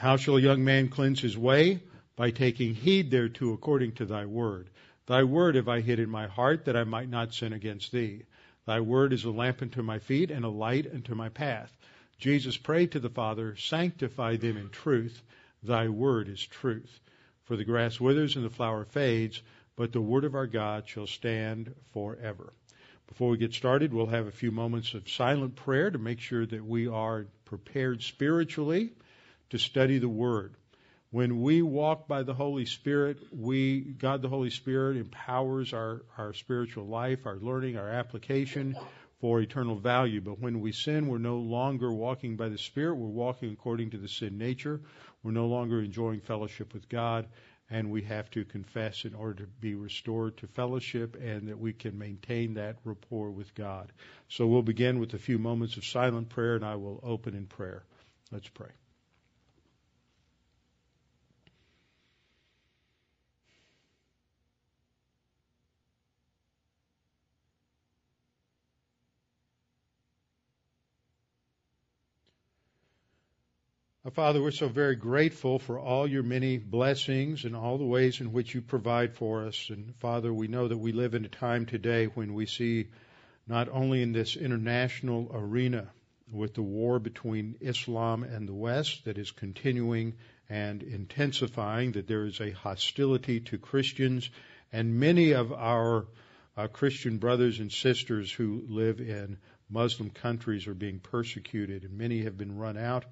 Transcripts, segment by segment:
How shall a young man cleanse his way? By taking heed thereto according to thy word. Thy word have I hid in my heart that I might not sin against thee. Thy word is a lamp unto my feet and a light unto my path. Jesus prayed to the Father, Sanctify them in truth. Thy word is truth. For the grass withers and the flower fades, but the word of our God shall stand forever. Before we get started, we'll have a few moments of silent prayer to make sure that we are prepared spiritually to study the word. When we walk by the Holy Spirit, we, God the Holy Spirit empowers our, our spiritual life, our learning, our application for eternal value. But when we sin, we're no longer walking by the Spirit. We're walking according to the sin nature. We're no longer enjoying fellowship with God. And we have to confess in order to be restored to fellowship and that we can maintain that rapport with God. So we'll begin with a few moments of silent prayer and I will open in prayer. Let's pray. Father, we're so very grateful for all your many blessings and all the ways in which you provide for us. And Father, we know that we live in a time today when we see not only in this international arena with the war between Islam and the West that is continuing and intensifying, that there is a hostility to Christians, and many of our uh, Christian brothers and sisters who live in Muslim countries are being persecuted, and many have been run out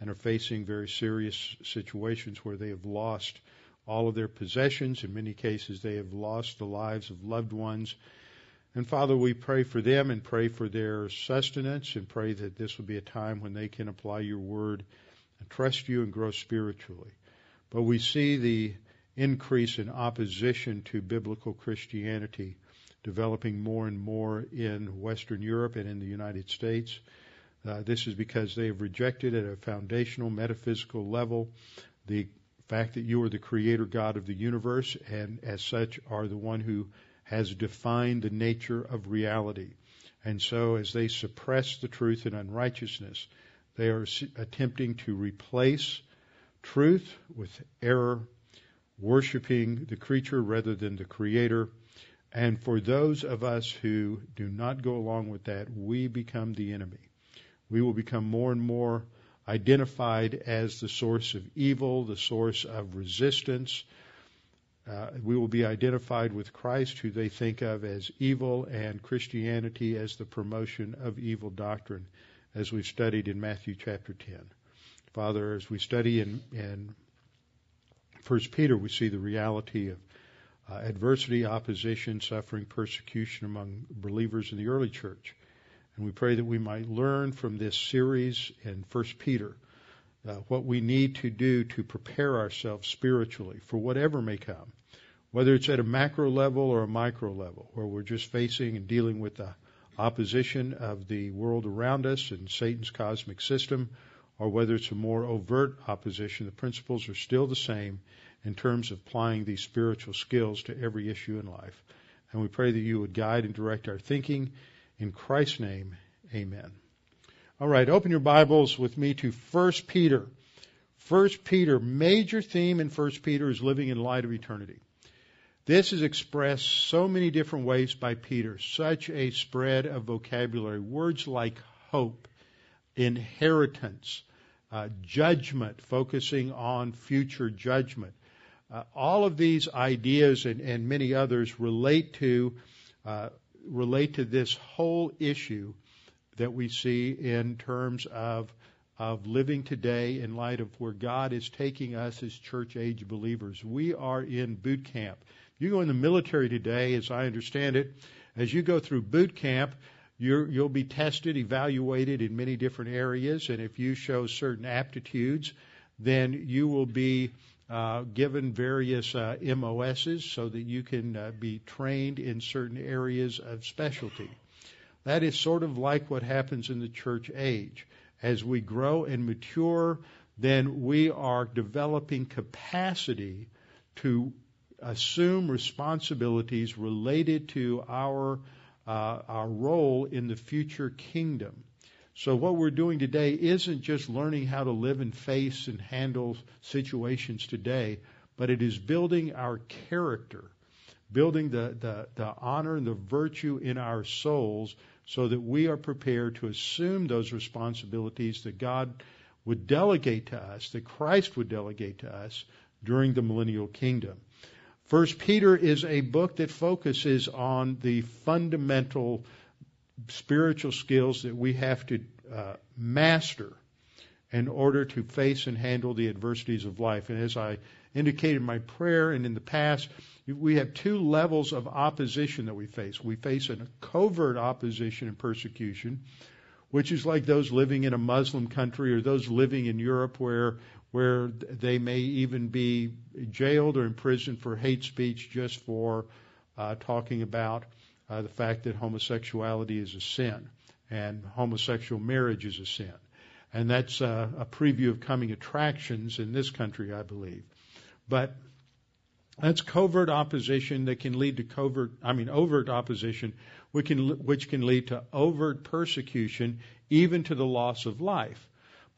and are facing very serious situations where they have lost all of their possessions. In many cases, they have lost the lives of loved ones. And Father, we pray for them and pray for their sustenance and pray that this will be a time when they can apply your word and trust you and grow spiritually. But we see the increase in opposition to biblical Christianity developing more and more in Western Europe and in the United States. Uh, this is because they have rejected at a foundational metaphysical level the fact that you are the creator God of the universe and as such are the one who has defined the nature of reality. And so as they suppress the truth in unrighteousness, they are attempting to replace truth with error, worshiping the creature rather than the creator. And for those of us who do not go along with that, we become the enemy we will become more and more identified as the source of evil, the source of resistance. Uh, we will be identified with Christ, who they think of as evil, and Christianity as the promotion of evil doctrine, as we've studied in Matthew chapter 10. Father, as we study in, in 1 Peter, we see the reality of uh, adversity, opposition, suffering, persecution among believers in the early church. And we pray that we might learn from this series in 1 Peter uh, what we need to do to prepare ourselves spiritually for whatever may come, whether it's at a macro level or a micro level, where we're just facing and dealing with the opposition of the world around us and Satan's cosmic system, or whether it's a more overt opposition. The principles are still the same in terms of applying these spiritual skills to every issue in life. And we pray that you would guide and direct our thinking in Christ's name, amen. All right, open your Bibles with me to 1 Peter. 1 Peter, major theme in 1 Peter is living in light of eternity. This is expressed so many different ways by Peter, such a spread of vocabulary. Words like hope, inheritance, uh, judgment, focusing on future judgment. Uh, all of these ideas and, and, many others relate to uh, relate to this whole issue that we see in terms of of living today in light of where God is taking us as church age believers. We are in boot camp. You go in the military today, as I understand it, as you go through boot camp, you will be tested, evaluated in many different areas, and if you show certain aptitudes, then you will be uh, given various uh, MOSs so that you can uh, be trained in certain areas of specialty. That is sort of like what happens in the church age. As we grow and mature, then we are developing capacity to assume responsibilities related to our uh, our role in the future kingdom. So what we're doing today isn't just learning how to live and face and handle situations today, but it is building our character, building the, the, the honor and the virtue in our souls so that we are prepared to assume those responsibilities that God would delegate to us, that Christ would delegate to us during the millennial kingdom. First Peter is a book that focuses on the fundamental spiritual skills that we have to uh, master in order to face and handle the adversities of life. And as I indicated in my prayer and in the past, we have two levels of opposition that we face. We face a covert opposition and persecution, which is like those living in a Muslim country or those living in Europe where where they may even be jailed or imprisoned for hate speech just for uh, talking about the fact that homosexuality is a sin and homosexual marriage is a sin. And that's uh, a preview of coming attractions in this country, I believe. But that's covert opposition that can lead to covert, I mean, overt opposition, which can, which can lead to overt persecution, even to the loss of life.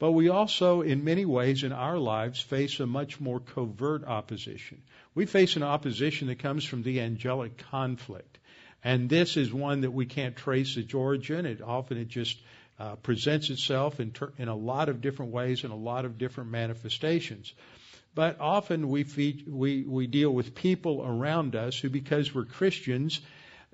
But we also, in many ways in our lives, face a much more covert opposition. We face an opposition that comes from the angelic conflict. And this is one that we can't trace its origin. It often it just uh, presents itself in, ter- in a lot of different ways and a lot of different manifestations. But often we, feed, we, we deal with people around us who, because we're Christians,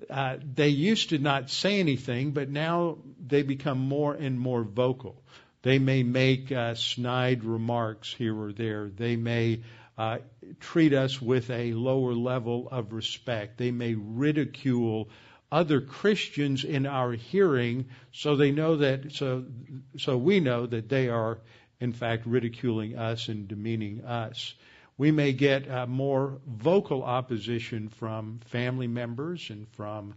uh, they used to not say anything, but now they become more and more vocal. They may make uh, snide remarks here or there. They may uh, treat us with a lower level of respect. They may ridicule other Christians in our hearing, so they know that so so we know that they are in fact ridiculing us and demeaning us. We may get uh, more vocal opposition from family members and from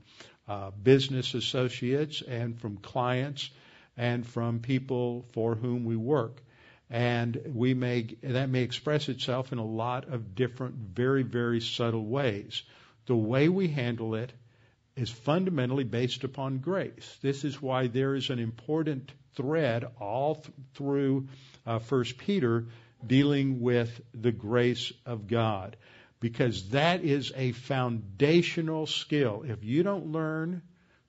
uh, business associates and from clients and from people for whom we work. And we may, that may express itself in a lot of different, very, very subtle ways. The way we handle it is fundamentally based upon grace. This is why there is an important thread all th- through uh, First Peter dealing with the grace of God, because that is a foundational skill. If you don't learn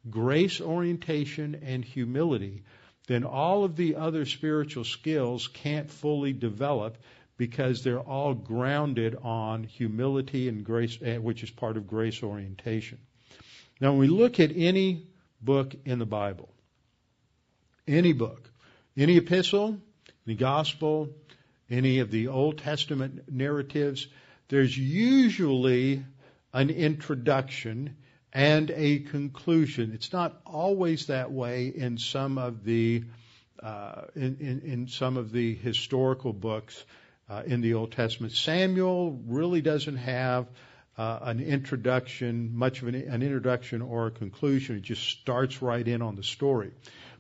grace orientation and humility, then all of the other spiritual skills can't fully develop because they're all grounded on humility and grace, eh, which is part of grace orientation. Now, when we look at any book in the Bible, any book, any epistle, the gospel, any of the Old Testament narratives, there's usually an introduction and a conclusion. It's not always that way in some of the uh, in, in, in, some of the historical books uh, in the Old Testament. Samuel really doesn't have uh, an introduction, much of an, an introduction or a conclusion. It just starts right in on the story.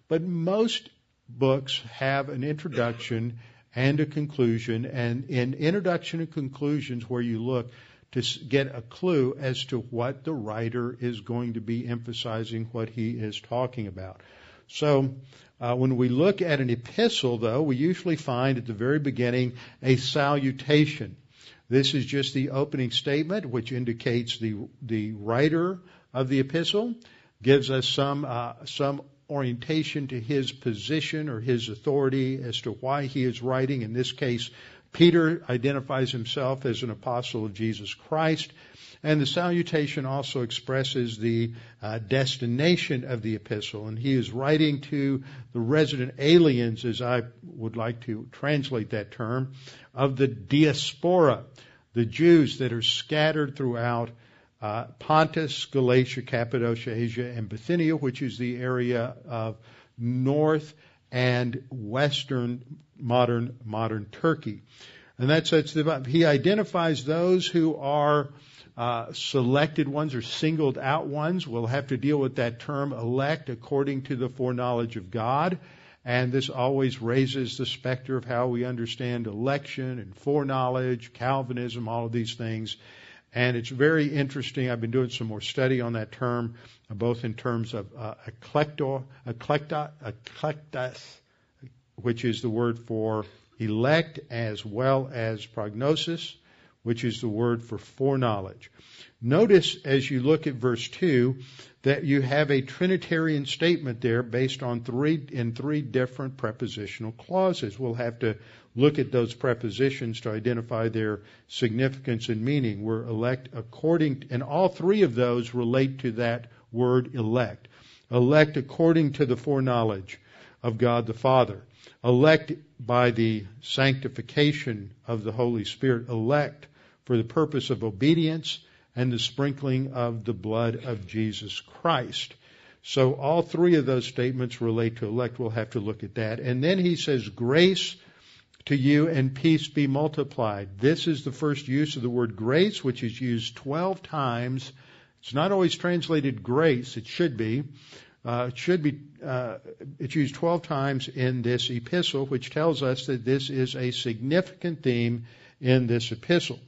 But most books have an introduction and a conclusion, and in introduction and conclusions, where you look, to get a clue as to what the writer is going to be emphasizing, what he is talking about. So, uh, when we look at an epistle, though, we usually find at the very beginning a salutation. This is just the opening statement, which indicates the the writer of the epistle, gives us some uh, some orientation to his position or his authority as to why he is writing. In this case, Peter identifies himself as an apostle of Jesus Christ, and the salutation also expresses the uh, destination of the epistle. And he is writing to the resident aliens, as I would like to translate that term, of the diaspora, the Jews that are scattered throughout uh, Pontus, Galatia, Cappadocia, Asia, and Bithynia, which is the area of north and western modern modern Turkey. And that's, that's the, he identifies those who are uh, selected ones or singled out ones. We'll have to deal with that term elect according to the foreknowledge of God. And this always raises the specter of how we understand election and foreknowledge, Calvinism, all of these things. And it's very interesting. I've been doing some more study on that term, both in terms of uh, eclecto, eclecta, eclectas, which is the word for elect, as well as prognosis, which is the word for foreknowledge. Notice as you look at verse 2 that you have a Trinitarian statement there based on three, in three different prepositional clauses. We'll have to look at those prepositions to identify their significance and meaning. We're elect according, and all three of those relate to that word elect. Elect according to the foreknowledge of God the Father. Elect by the sanctification of the Holy Spirit. Elect for the purpose of obedience and the sprinkling of the blood of Jesus Christ. So all three of those statements relate to elect. We'll have to look at that. And then he says, grace to you and peace be multiplied. This is the first use of the word grace, which is used 12 times. It's not always translated grace. It should be. Uh, it should be. Uh, it's used 12 times in this epistle, which tells us that this is a significant theme in this epistle.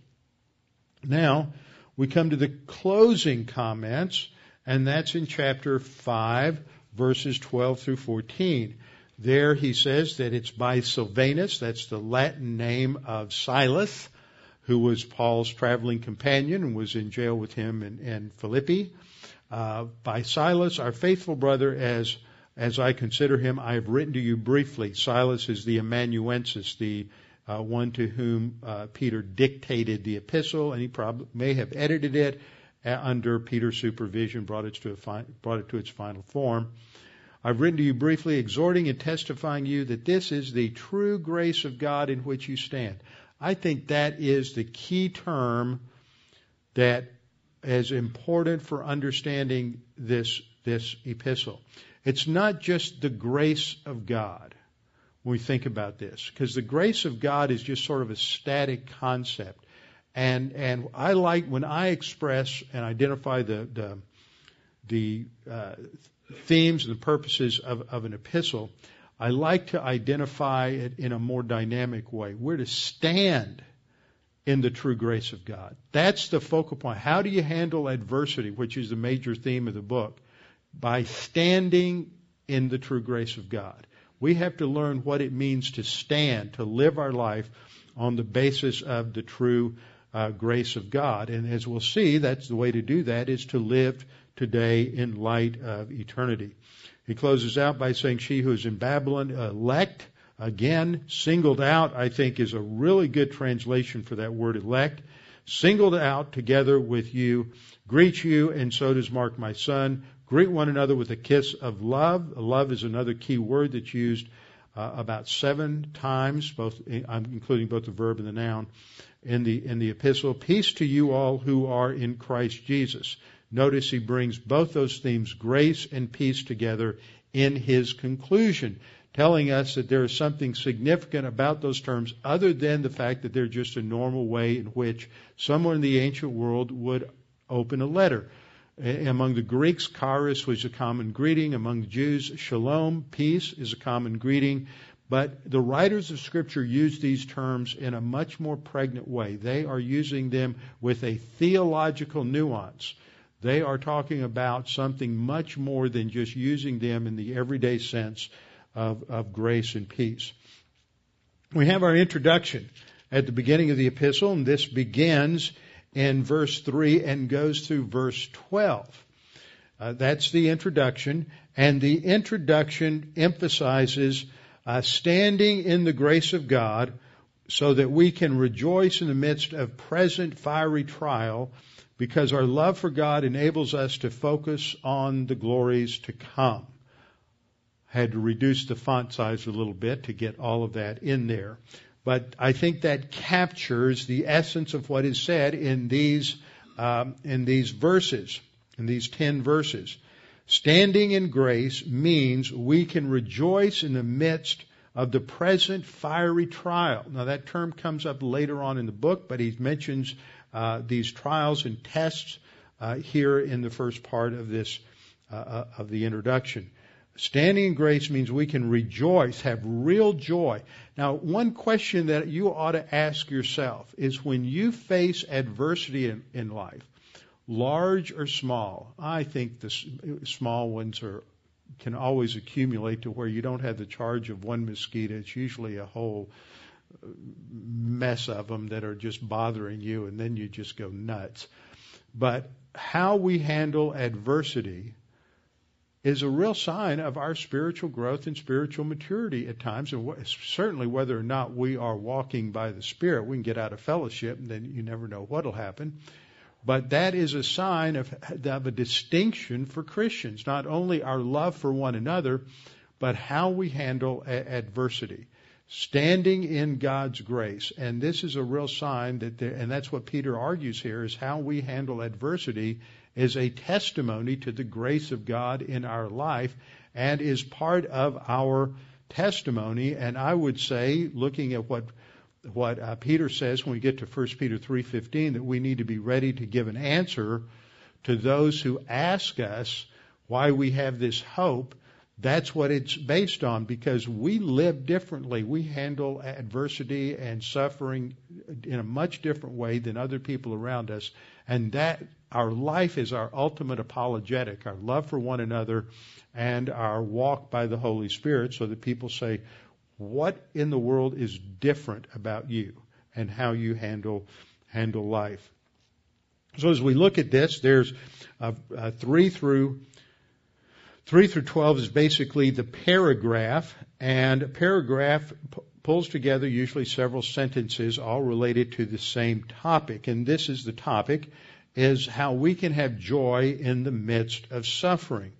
Now, we come to the closing comments, and that's in chapter 5, verses 12 through 14. There he says that it's by Silvanus, that's the Latin name of Silas, who was Paul's traveling companion and was in jail with him in, in Philippi. Uh, by Silas, our faithful brother, as as I consider him, I have written to you briefly. Silas is the amanuensis, the uh, one to whom uh, Peter dictated the epistle, and he probably may have edited it uh, under Peter's supervision, brought it to fi- brought it to its final form. I've written to you briefly, exhorting and testifying you that this is the true grace of God in which you stand. I think that is the key term that is important for understanding this this epistle. It's not just the grace of God when we think about this, because the grace of God is just sort of a static concept. And and I like when I express and identify the the, the uh, themes and the purposes of, of an epistle, I like to identify it in a more dynamic way. We're to stand in the true grace of God. That's the focal point. How do you handle adversity, which is the major theme of the book? By standing in the true grace of God. We have to learn what it means to stand, to live our life on the basis of the true uh, grace of God. And as we'll see, that's the way to do that is to live today in light of eternity. He closes out by saying, She who is in Babylon, elect, again, singled out, I think is a really good translation for that word elect. Singled out together with you, greet you, and so does Mark my son, Greet one another with a kiss of love. Love is another key word that's used uh, about seven times, both I'm including both the verb and the noun in the in the epistle. Peace to you all who are in Christ Jesus. Notice he brings both those themes, grace and peace, together in his conclusion, telling us that there is something significant about those terms other than the fact that they're just a normal way in which someone in the ancient world would open a letter. Among the Greeks, charis was a common greeting. Among the Jews, shalom, peace, is a common greeting. But the writers of Scripture use these terms in a much more pregnant way. They are using them with a theological nuance. They are talking about something much more than just using them in the everyday sense of, of grace and peace. We have our introduction at the beginning of the epistle, and this begins in verse 3 and goes through verse 12. Uh, that's the introduction, and the introduction emphasizes uh, standing in the grace of God so that we can rejoice in the midst of present fiery trial because our love for God enables us to focus on the glories to come. Had to reduce the font size a little bit to get all of that in there. But I think that captures the essence of what is said in these um, in these verses, in these ten verses. Standing in grace means we can rejoice in the midst of the present fiery trial. Now that term comes up later on in the book, but he mentions uh, these trials and tests uh, here in the first part of this uh, uh of the introduction. Standing in grace means we can rejoice, have real joy. Now, one question that you ought to ask yourself is when you face adversity in, in life, large or small, I think the small ones are can always accumulate to where you don't have the charge of one mosquito. It's usually a whole uh, mess of them that are just bothering you, and then you just go nuts. But how we handle adversity is a real sign of our spiritual growth and spiritual maturity at times, and certainly whether or not we are walking by the Spirit. We can get out of fellowship, and then you never know what'll happen. But that is a sign of, of a distinction for Christians, not only our love for one another, but how we handle a- adversity. Standing in God's grace. And this is a real sign that, there, and that's what Peter argues here, is how we handle adversity is a testimony to the grace of God in our life and is part of our testimony. And I would say, looking at what what uh, Peter says when we get to 1 Peter 3:15 that we need to be ready to give an answer to those who ask us why we have this hope. That's what it's based on because we live differently. We handle adversity and suffering in a much different way than other people around us. And that our life is our ultimate apologetic, our love for one another and our walk by the Holy Spirit so that people say, what in the world is different about you and how you handle, handle life? So as we look at this, there's uh, uh, three through 3 through 12 is basically the paragraph, and a paragraph p- pulls together usually several sentences all related to the same topic. And this is the topic, is how we can have joy in the midst of suffering.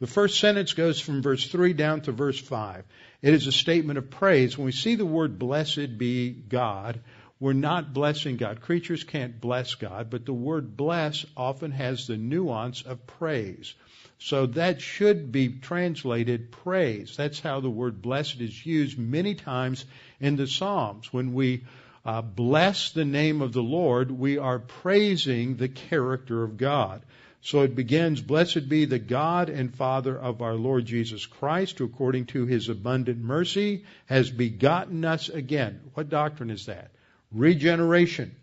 The first sentence goes from verse 3 down to verse 5. It is a statement of praise. When we see the word blessed be God, we're not blessing God. Creatures can't bless God, but the word bless often has the nuance of praise. So that should be translated praise. That's how the word blessed is used many times in the Psalms. When we uh, bless the name of the Lord, we are praising the character of God. So it begins, Blessed be the God and Father of our Lord Jesus Christ, who according to his abundant mercy has begotten us again. What doctrine is that? Regeneration.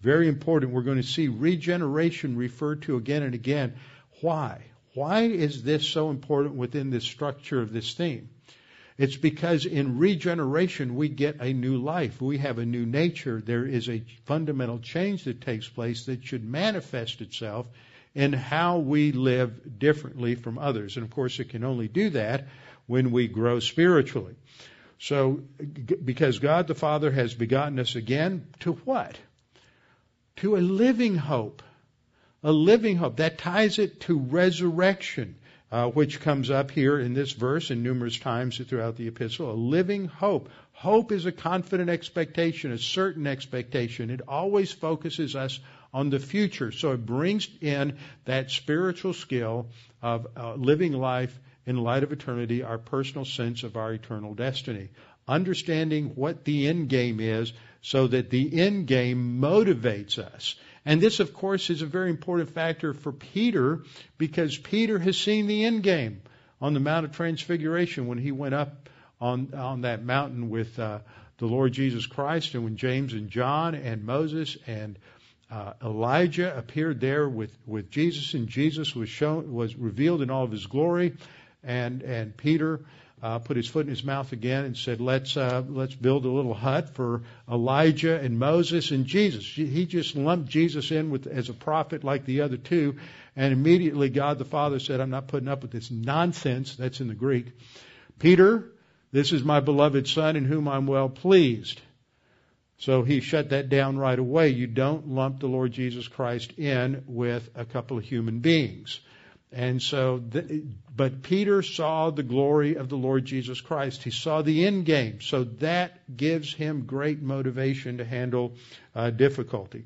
Very important. We're going to see regeneration referred to again and again. Why? Why is this so important within the structure of this theme? It's because in regeneration we get a new life. We have a new nature. There is a fundamental change that takes place that should manifest itself in how we live differently from others. And of course it can only do that when we grow spiritually. So, because God the Father has begotten us again, to what? To a living hope. A living hope. That ties it to resurrection uh, which comes up here in this verse and numerous times throughout the epistle. A living hope. Hope is a confident expectation, a certain expectation. It always focuses us on the future. So it brings in that spiritual skill of uh, living life in light of eternity, our personal sense of our eternal destiny. Understanding what the end game is so that the end game motivates us. And this, of course, is a very important factor for Peter because Peter has seen the end game on the Mount of Transfiguration when he went up on, on that mountain with uh, the Lord Jesus Christ and when James and John and Moses and uh, Elijah appeared there with, with Jesus and Jesus was shown, was revealed in all of his glory. And, and Peter uh, put his foot in his mouth again and said, "Let's uh, let's build a little hut for Elijah and Moses and Jesus." He just lumped Jesus in with as a prophet like the other two, and immediately God the Father said, "I'm not putting up with this nonsense." That's in the Greek. Peter, this is my beloved Son in whom I'm well pleased. So he shut that down right away. You don't lump the Lord Jesus Christ in with a couple of human beings. And so, but Peter saw the glory of the Lord Jesus Christ. He saw the end game. So that gives him great motivation to handle uh, difficulty.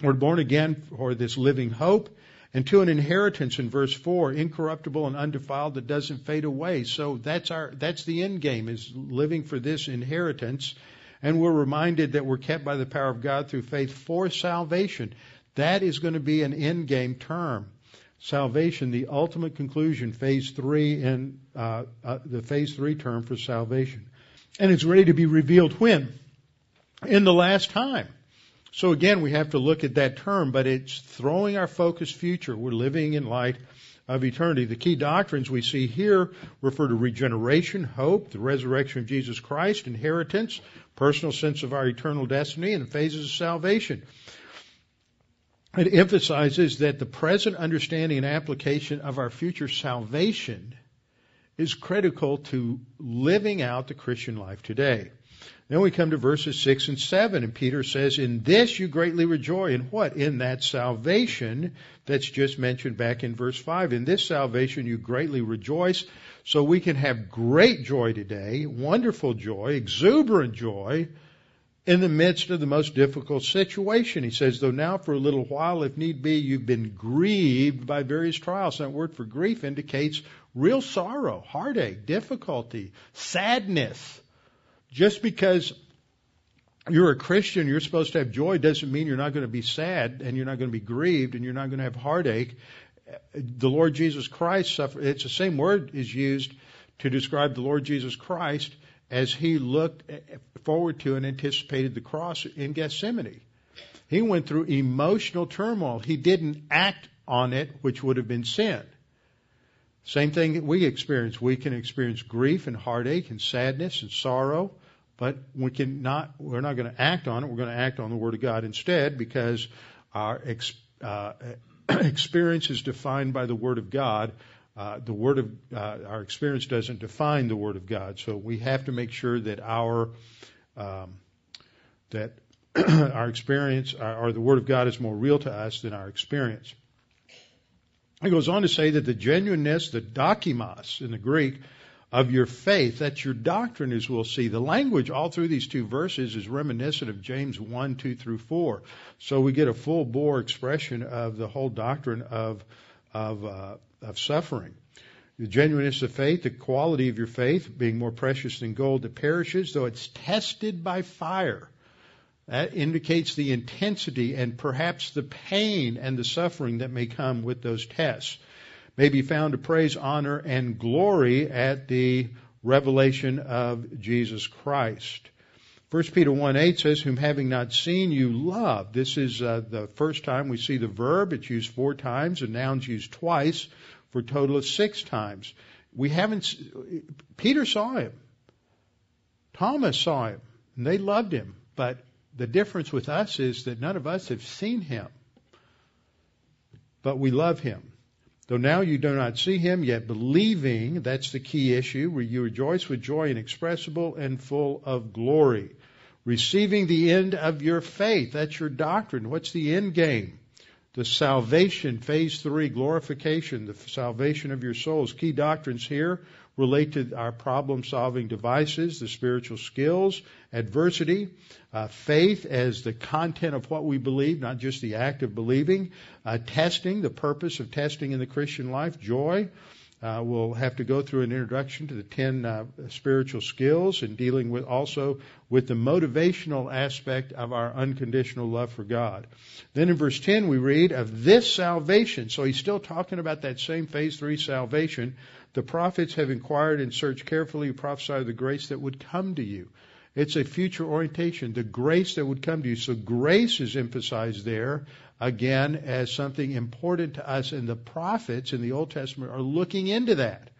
We're born again for this living hope and to an inheritance in verse 4, incorruptible and undefiled that doesn't fade away. So that's our, that's the end game is living for this inheritance. And we're reminded that we're kept by the power of God through faith for salvation. That is going to be an end game term. Salvation, the ultimate conclusion, phase three in uh, uh, the phase three term for salvation. And it's ready to be revealed when? In the last time. So again, we have to look at that term, but it's throwing our focus future. We're living in light of eternity. The key doctrines we see here refer to regeneration, hope, the resurrection of Jesus Christ, inheritance, personal sense of our eternal destiny, and phases of salvation. It emphasizes that the present understanding and application of our future salvation is critical to living out the Christian life today. Then we come to verses 6 and 7, and Peter says, In this you greatly rejoice. In what? In that salvation that's just mentioned back in verse 5. In this salvation you greatly rejoice. So we can have great joy today, wonderful joy, exuberant joy, in the midst of the most difficult situation. He says, though now for a little while, if need be, you've been grieved by various trials. That word for grief indicates real sorrow, heartache, difficulty, sadness. Just because you're a Christian, you're supposed to have joy doesn't mean you're not going to be sad and you're not going to be grieved and you're not going to have heartache. The Lord Jesus Christ suffered, it's the same word is used to describe the Lord Jesus Christ as he looked forward to and anticipated the cross in Gethsemane. He went through emotional turmoil. He didn't act on it, which would have been sin. Same thing that we experience. We can experience grief and heartache and sadness and sorrow, but we can not, we're not going to act on it. We're going to act on the Word of God instead because our ex, uh, experience is defined by the Word of God uh, the word of uh, our experience doesn't define the word of God. So we have to make sure that our um, that our experience or the word of God is more real to us than our experience. He goes on to say that the genuineness, the dokimos in the Greek, of your faith, that's your doctrine, as we'll see. The language all through these two verses is reminiscent of James 1, 2 through 4. So we get a full bore expression of the whole doctrine of, of uh, of suffering. The genuineness of faith, the quality of your faith, being more precious than gold that perishes, though it's tested by fire. That indicates the intensity and perhaps the pain and the suffering that may come with those tests. May be found to praise, honor, and glory at the revelation of Jesus Christ. 1 Peter 1 8 says, Whom having not seen you love. This is uh, the first time we see the verb. It's used four times, and noun's used twice for a total of six times. We haven't, Peter saw him. Thomas saw him, and they loved him. But the difference with us is that none of us have seen him. But we love him. Though now you do not see him, yet believing, that's the key issue, where you rejoice with joy inexpressible and full of glory. Receiving the end of your faith, that's your doctrine. What's the end game? The salvation, phase three, glorification, the salvation of your souls. Key doctrines here relate to our problem solving devices, the spiritual skills, adversity, uh, faith as the content of what we believe, not just the act of believing, uh, testing, the purpose of testing in the Christian life, joy, uh, we'll have to go through an introduction to the 10 uh, spiritual skills and dealing with also with the motivational aspect of our unconditional love for God. Then in verse 10 we read of this salvation. So he's still talking about that same phase 3 salvation. The prophets have inquired and searched carefully, prophesied the grace that would come to you. It's a future orientation, the grace that would come to you. So grace is emphasized there again as something important to us, and the prophets in the Old Testament are looking into that.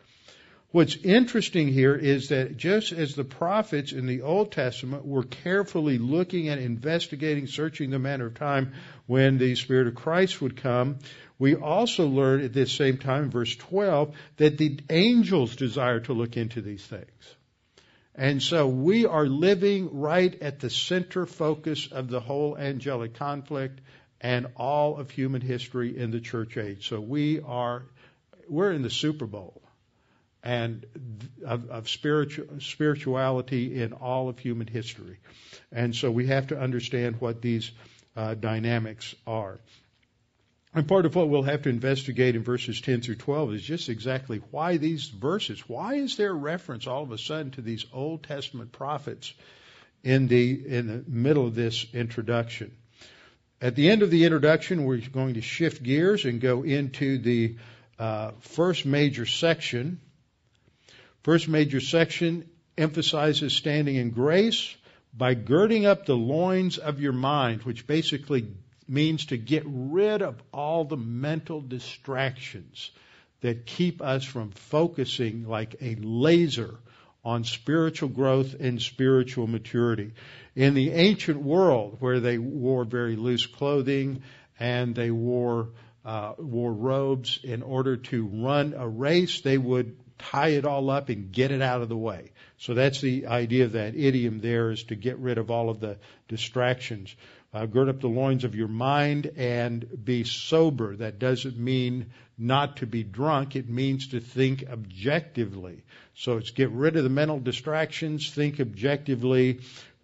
What's interesting here is that just as the prophets in the Old Testament were carefully looking and investigating, searching the manner of time when the Spirit of Christ would come, we also learn at this same time, verse 12, that the angels desire to look into these things. And so we are living right at the center focus of the whole angelic conflict and all of human history in the church age. So we are, we're in the Super Bowl and of, of spiritual, spirituality in all of human history. And so we have to understand what these uh, dynamics are. And part of what we'll have to investigate in verses 10 through 12 is just exactly why these verses, why is there reference all of a sudden to these Old Testament prophets in the, in the middle of this introduction? at the end of the introduction, we're going to shift gears and go into the uh, first major section. First major section emphasizes standing in grace by girding up the loins of your mind, which basically means to get rid of all the mental distractions that keep us from focusing like a laser on spiritual growth and spiritual maturity. In the ancient world, where they wore very loose clothing and they wore uh, wore robes in order to run a race, they would tie it all up and get it out of the way. So that's the idea of that idiom there is to get rid of all of the distractions. Uh, gird up the loins of your mind and be sober. That doesn't mean not to be drunk. It means to think objectively. So it's get rid of the mental distractions, think objectively,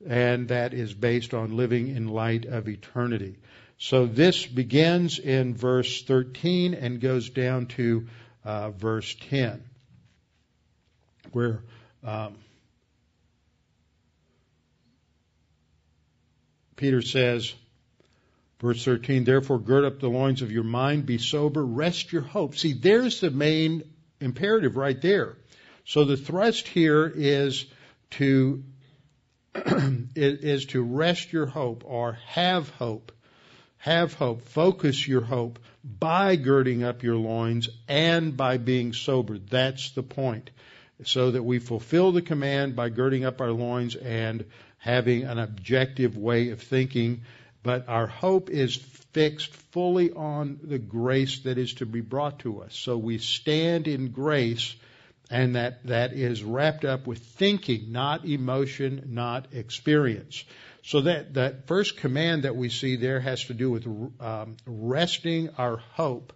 and that is based on living in light of eternity. So this begins in verse 13 and goes down to uh, verse 10, where um, Peter says, verse 13, therefore gird up the loins of your mind, be sober, rest your hope. See, there's the main imperative right there. So the thrust here is to is to rest your hope or have hope. Have hope. Focus your hope by girding up your loins and by being sober. That's the point. So that we fulfill the command by girding up our loins and having an objective way of thinking. But our hope is fixed fully on the grace that is to be brought to us. So we stand in grace and that, that is wrapped up with thinking, not emotion, not experience. So that, that first command that we see there has to do with um, resting our hope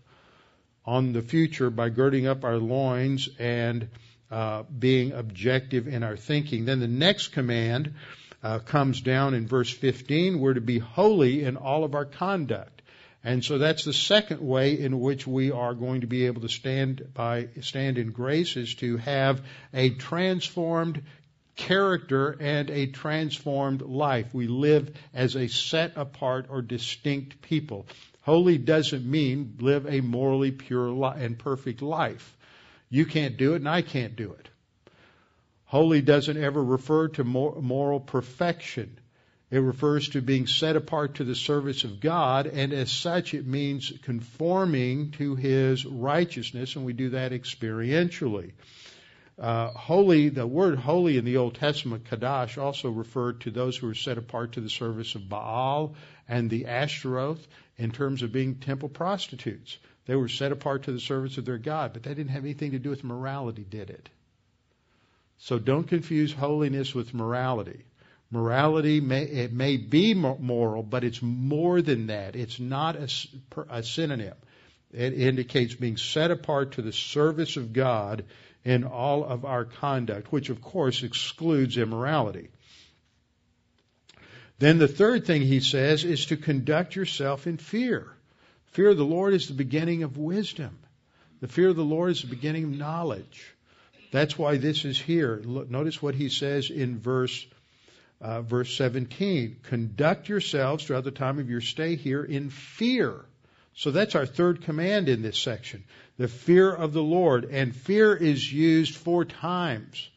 on the future by girding up our loins and uh, being objective in our thinking. Then the next command uh, comes down in verse 15. We're to be holy in all of our conduct. And so that's the second way in which we are going to be able to stand by stand in grace is to have a transformed character and a transformed life. We live as a set apart or distinct people. Holy doesn't mean live a morally pure and perfect life. You can't do it and I can't do it. Holy doesn't ever refer to moral perfection. It refers to being set apart to the service of God, and as such, it means conforming to His righteousness, and we do that experientially. Uh, holy, the word holy in the Old Testament, Kadash, also referred to those who were set apart to the service of Baal and the Ashtaroth in terms of being temple prostitutes. They were set apart to the service of their God, but that didn't have anything to do with morality, did it? So don't confuse holiness with morality. Morality may it may be moral, but it's more than that. It's not a, a synonym. It indicates being set apart to the service of God in all of our conduct, which of course excludes immorality. Then the third thing he says is to conduct yourself in fear. Fear of the Lord is the beginning of wisdom. The fear of the Lord is the beginning of knowledge. That's why this is here. Notice what he says in verse uh, verse 17, conduct yourselves throughout the time of your stay here in fear. So that's our third command in this section. The fear of the Lord. And fear is used four times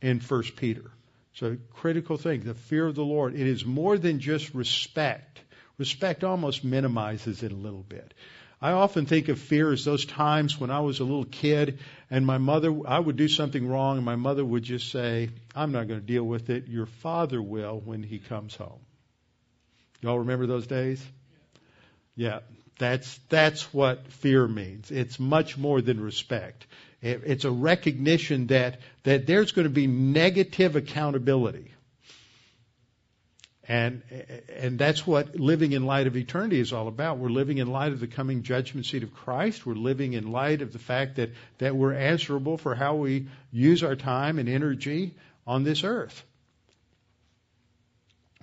in 1 Peter. So critical thing, the fear of the Lord. It is more than just respect. Respect almost minimizes it a little bit. I often think of fear as those times when I was a little kid and my mother, I would do something wrong and my mother would just say, I'm not going to deal with it. Your father will when he comes home. Y'all remember those days? Yeah, that's, that's what fear means. It's much more than respect. It's a recognition that, that there's going to be negative accountability. And, and that's what living in light of eternity is all about. We're living in light of the coming judgment seat of Christ. We're living in light of the fact that, that we're answerable for how we use our time and energy on this earth.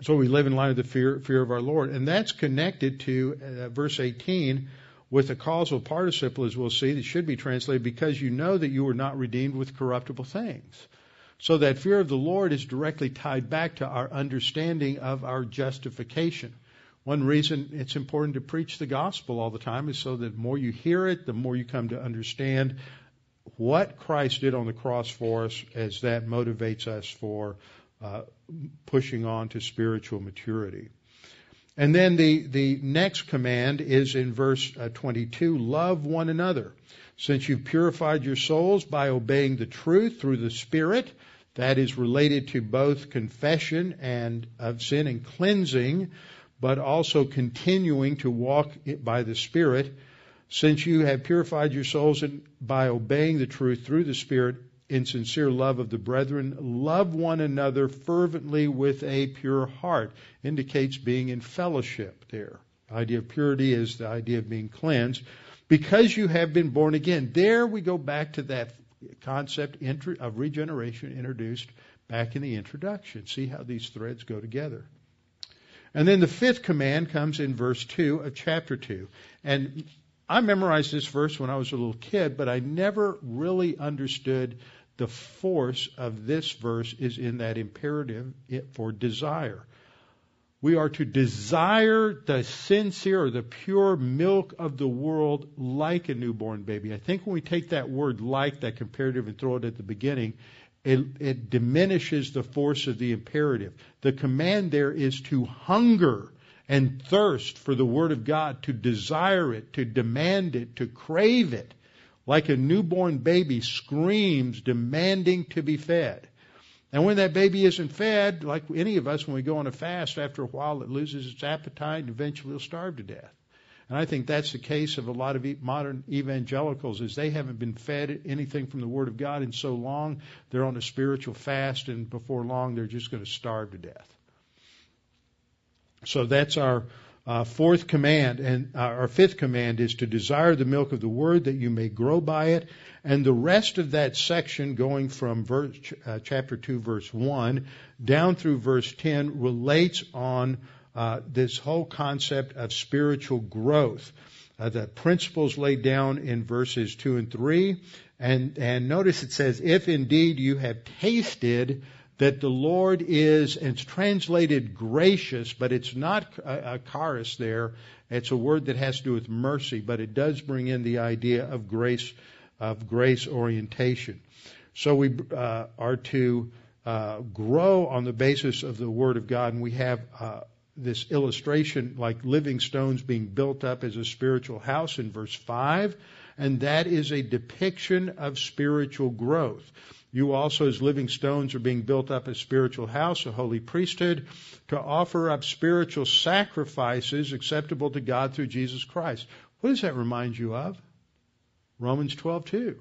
So we live in light of the fear, fear of our Lord. And that's connected to uh, verse 18 with a causal participle, as we'll see, that should be translated, because you know that you were not redeemed with corruptible things. So that fear of the Lord is directly tied back to our understanding of our justification. One reason it's important to preach the gospel all the time is so that the more you hear it, the more you come to understand what Christ did on the cross for us, as that motivates us for uh, pushing on to spiritual maturity. And then the, the next command is in verse uh, 22 love one another. Since you've purified your souls by obeying the truth through the Spirit, that is related to both confession and of sin and cleansing, but also continuing to walk by the Spirit. Since you have purified your souls by obeying the truth through the Spirit, in sincere love of the brethren, love one another fervently with a pure heart. Indicates being in fellowship there. The idea of purity is the idea of being cleansed. Because you have been born again. There we go back to that concept of regeneration introduced back in the introduction. See how these threads go together. And then the fifth command comes in verse 2 of chapter 2. And I memorized this verse when I was a little kid, but I never really understood the force of this verse is in that imperative for desire. We are to desire the sincere or the pure milk of the world like a newborn baby. I think when we take that word like, that comparative, and throw it at the beginning, it, it diminishes the force of the imperative. The command there is to hunger and thirst for the Word of God, to desire it, to demand it, to crave it like a newborn baby screams demanding to be fed. And when that baby isn't fed, like any of us, when we go on a fast, after a while it loses its appetite and eventually it'll starve to death. And I think that's the case of a lot of modern evangelicals is they haven't been fed anything from the Word of God in so long, they're on a spiritual fast and before long they're just going to starve to death. So that's our uh, fourth command and uh, our fifth command is to desire the milk of the word that you may grow by it. And the rest of that section, going from verse, uh, chapter two, verse one, down through verse ten, relates on uh, this whole concept of spiritual growth. Uh, the principles laid down in verses two and three, and and notice it says, "If indeed you have tasted." That the Lord is, it's translated gracious, but it's not a, a charis there. It's a word that has to do with mercy, but it does bring in the idea of grace, of grace orientation. So we uh, are to uh, grow on the basis of the Word of God, and we have uh, this illustration like living stones being built up as a spiritual house in verse 5, and that is a depiction of spiritual growth. You also, as living stones, are being built up as spiritual house, a holy priesthood, to offer up spiritual sacrifices acceptable to God through Jesus Christ. What does that remind you of? Romans 12:2,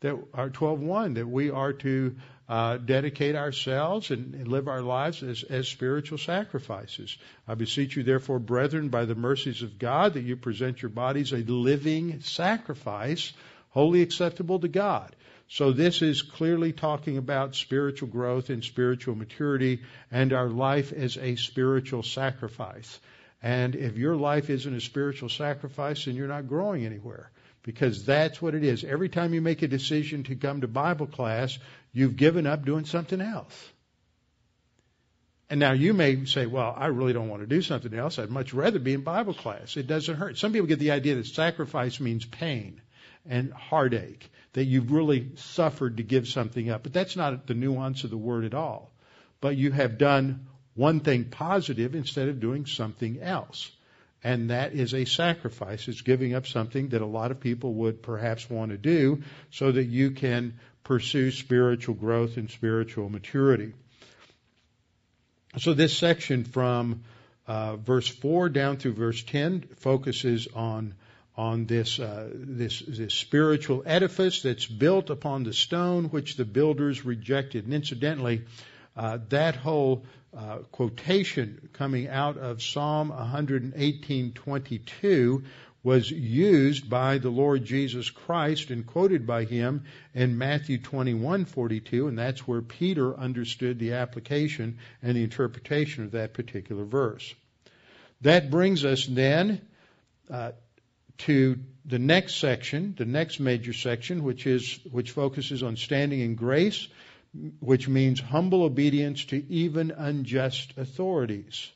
that our 12:1, that we are to uh, dedicate ourselves and, and, live our lives as, as spiritual sacrifices. I beseech you, therefore, brethren, by the mercies of God, that you present your bodies a living sacrifice, wholly acceptable to God. So this is clearly talking about spiritual growth and spiritual maturity and our life as a spiritual sacrifice. And if your life isn't a spiritual sacrifice, then you're not growing anywhere. Because that's what it is. Every time you make a decision to come to Bible class, you've given up doing something else. And now you may say, well, I really don't want to do something else. I'd much rather be in Bible class. It doesn't hurt. Some people get the idea that sacrifice means pain and heartache that you've really suffered to give something up. But that's not the nuance of the word at all. But you have done one thing positive instead of doing something else. And that is a sacrifice. It's giving up something that a lot of people would perhaps want to do so that you can pursue spiritual growth and spiritual maturity. So this section from uh, verse 4 down through verse 10 focuses on on this, uh, this, this spiritual edifice that's built upon the stone which the builders rejected. And incidentally, uh, that whole uh, quotation coming out of Psalm 118:22 was used by the Lord Jesus Christ and quoted by him in Matthew 21:42, and that's where Peter understood the application and the interpretation of that particular verse. That brings us then uh, to the next section, the next major section, which is which focuses on standing in grace, which means humble obedience to even unjust authorities.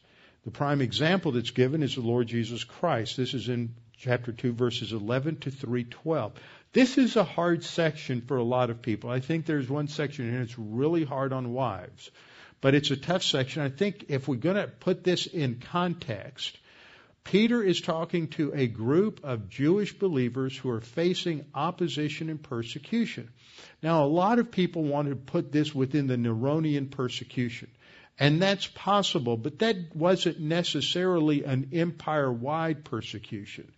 The prime example that's given is the Lord Jesus Christ. This is in chapter 2, verses 11 to 312. This is a hard section for a lot of people. I think there's one section and it's really hard on wives. But it's a tough section. I think if we're going to put this in context, Peter is talking to a group of Jewish believers who are facing opposition and persecution. Now, a lot of people want to put this within the Neronian persecution. And that's possible, but that wasn't necessarily an empire wide persecution.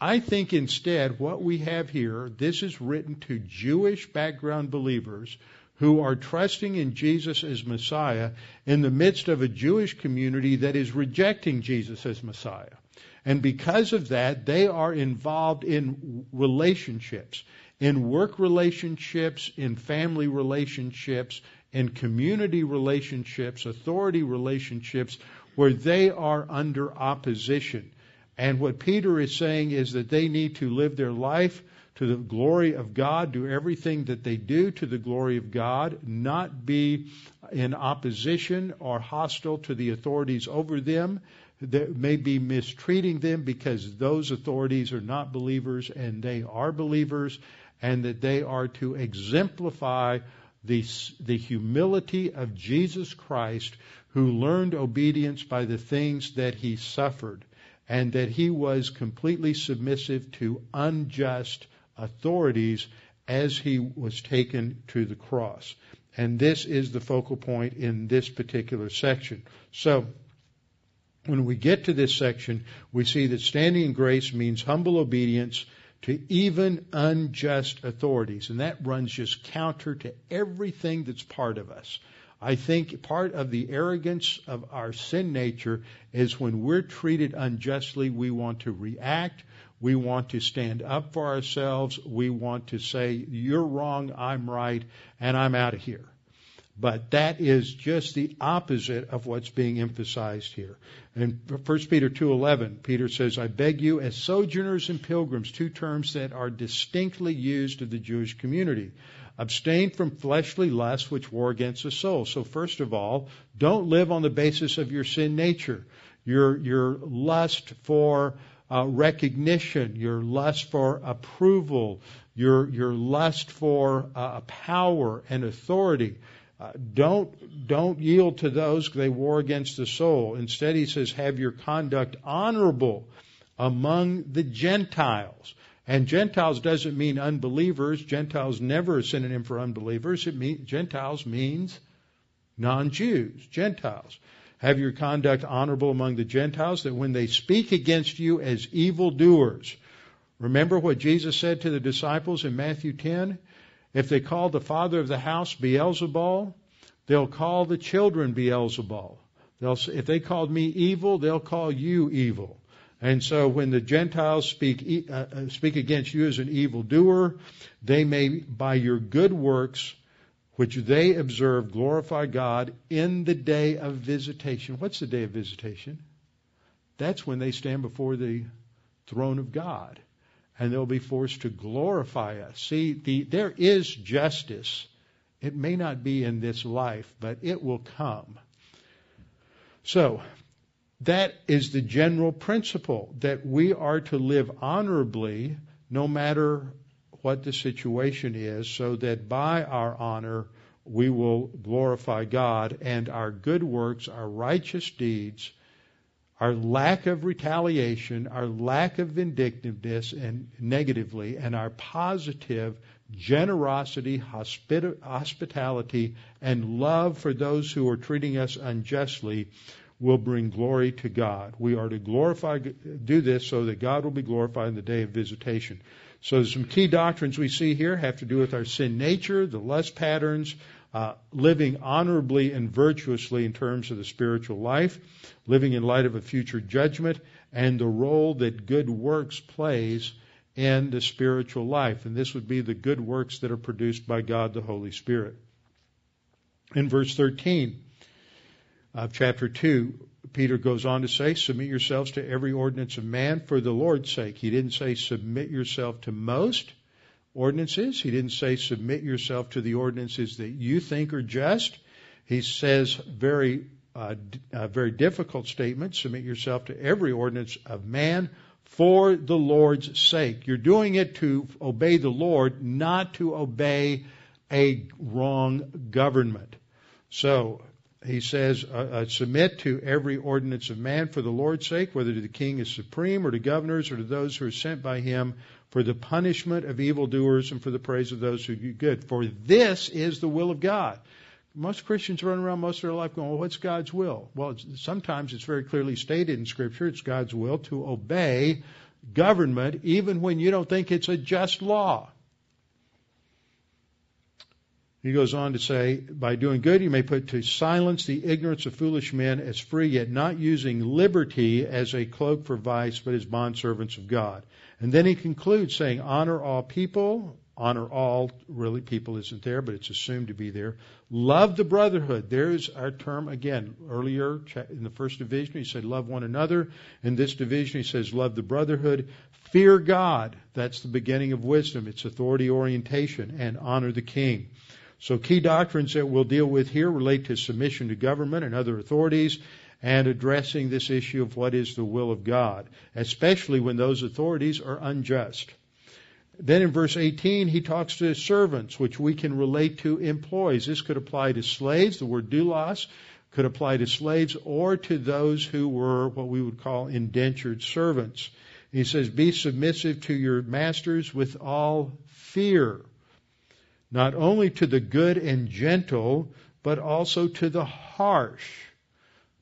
I think instead what we have here, this is written to Jewish background believers who are trusting in Jesus as Messiah in the midst of a Jewish community that is rejecting Jesus as Messiah. And because of that, they are involved in relationships, in work relationships, in family relationships, in community relationships, authority relationships, where they are under opposition. And what Peter is saying is that they need to live their life to the glory of God, do everything that they do to the glory of God, not be in opposition or hostile to the authorities over them that may be mistreating them because those authorities are not believers and they are believers, and that they are to exemplify the, the humility of Jesus Christ who learned obedience by the things that he suffered and that he was completely submissive to unjust authorities as he was taken to the cross. And this is the focal point in this particular section. So, when we get to this section, we see that standing in grace means humble obedience to even unjust authorities. And that runs just counter to everything that's part of us. I think part of the arrogance of our sin nature is when we're treated unjustly, we want to react. We want to stand up for ourselves. We want to say, you're wrong, I'm right, and I'm out of here. But that is just the opposite of what's being emphasized here. In 1 Peter 2:11, Peter says, "I beg you as sojourners and pilgrims, two terms that are distinctly used of the Jewish community. Abstain from fleshly lusts which war against the soul." So first of all, don't live on the basis of your sin nature. Your your lust for uh, recognition, your lust for approval, your, your lust for uh, power and authority. Uh, don't don't yield to those; they war against the soul. Instead, he says, have your conduct honorable among the Gentiles. And Gentiles doesn't mean unbelievers. Gentiles never a synonym for unbelievers. It means Gentiles means non-Jews, Gentiles. Have your conduct honorable among the Gentiles, that when they speak against you as evildoers, remember what Jesus said to the disciples in Matthew 10? If they call the father of the house Beelzebul, they'll call the children Beelzebul. They'll, if they called me evil, they'll call you evil. And so when the Gentiles speak, uh, uh, speak against you as an evildoer, they may, by your good works, which they observe glorify God in the day of visitation. What's the day of visitation? That's when they stand before the throne of God and they'll be forced to glorify us. See, the, there is justice. It may not be in this life, but it will come. So, that is the general principle that we are to live honorably no matter what the situation is so that by our honor we will glorify God and our good works, our righteous deeds, our lack of retaliation, our lack of vindictiveness and negatively, and our positive generosity, hospitality, and love for those who are treating us unjustly will bring glory to God. We are to glorify, do this so that God will be glorified in the day of visitation. So some key doctrines we see here have to do with our sin nature, the lust patterns, uh, living honorably and virtuously in terms of the spiritual life, living in light of a future judgment, and the role that good works plays in the spiritual life. And this would be the good works that are produced by God the Holy Spirit. In verse 13 of chapter 2, Peter goes on to say, Submit yourselves to every ordinance of man for the Lord's sake. He didn't say submit yourself to most ordinances. He didn't say submit yourself to the ordinances that you think are just. He says very uh, a, a uh, very difficult statement. Submit yourself to every ordinance of man for the Lord's sake. You're doing it to obey the Lord, not to obey a wrong government. So he says, submit to every ordinance of man for the Lord's sake, whether to the king is supreme or to governors or to those who are sent by him for the punishment of evildoers and for the praise of those who do good. For this is the will of God. Most Christians run around most of their life going, well, what's God's will? Well, it's, sometimes it's very clearly stated in Scripture it's God's will to obey government even when you don't think it's a just law. He goes on to say, by doing good, you may put to silence the ignorance of foolish men as free, yet not using liberty as a cloak for vice, but as bondservants of God. And then he concludes saying, honor all people, honor all, really people isn't there, but it's assumed to be there. Love the brotherhood. There's our term again. Earlier in the first division, he said love one another. In this division, he says love the brotherhood. Fear God. That's the beginning of wisdom. It's authority orientation and honor the king. So key doctrines that we'll deal with here relate to submission to government and other authorities and addressing this issue of what is the will of God, especially when those authorities are unjust. Then in verse 18, he talks to his servants, which we can relate to employees. This could apply to slaves. The word doulos could apply to slaves or to those who were what we would call indentured servants. He says, Be submissive to your masters with all fear not only to the good and gentle, but also to the harsh.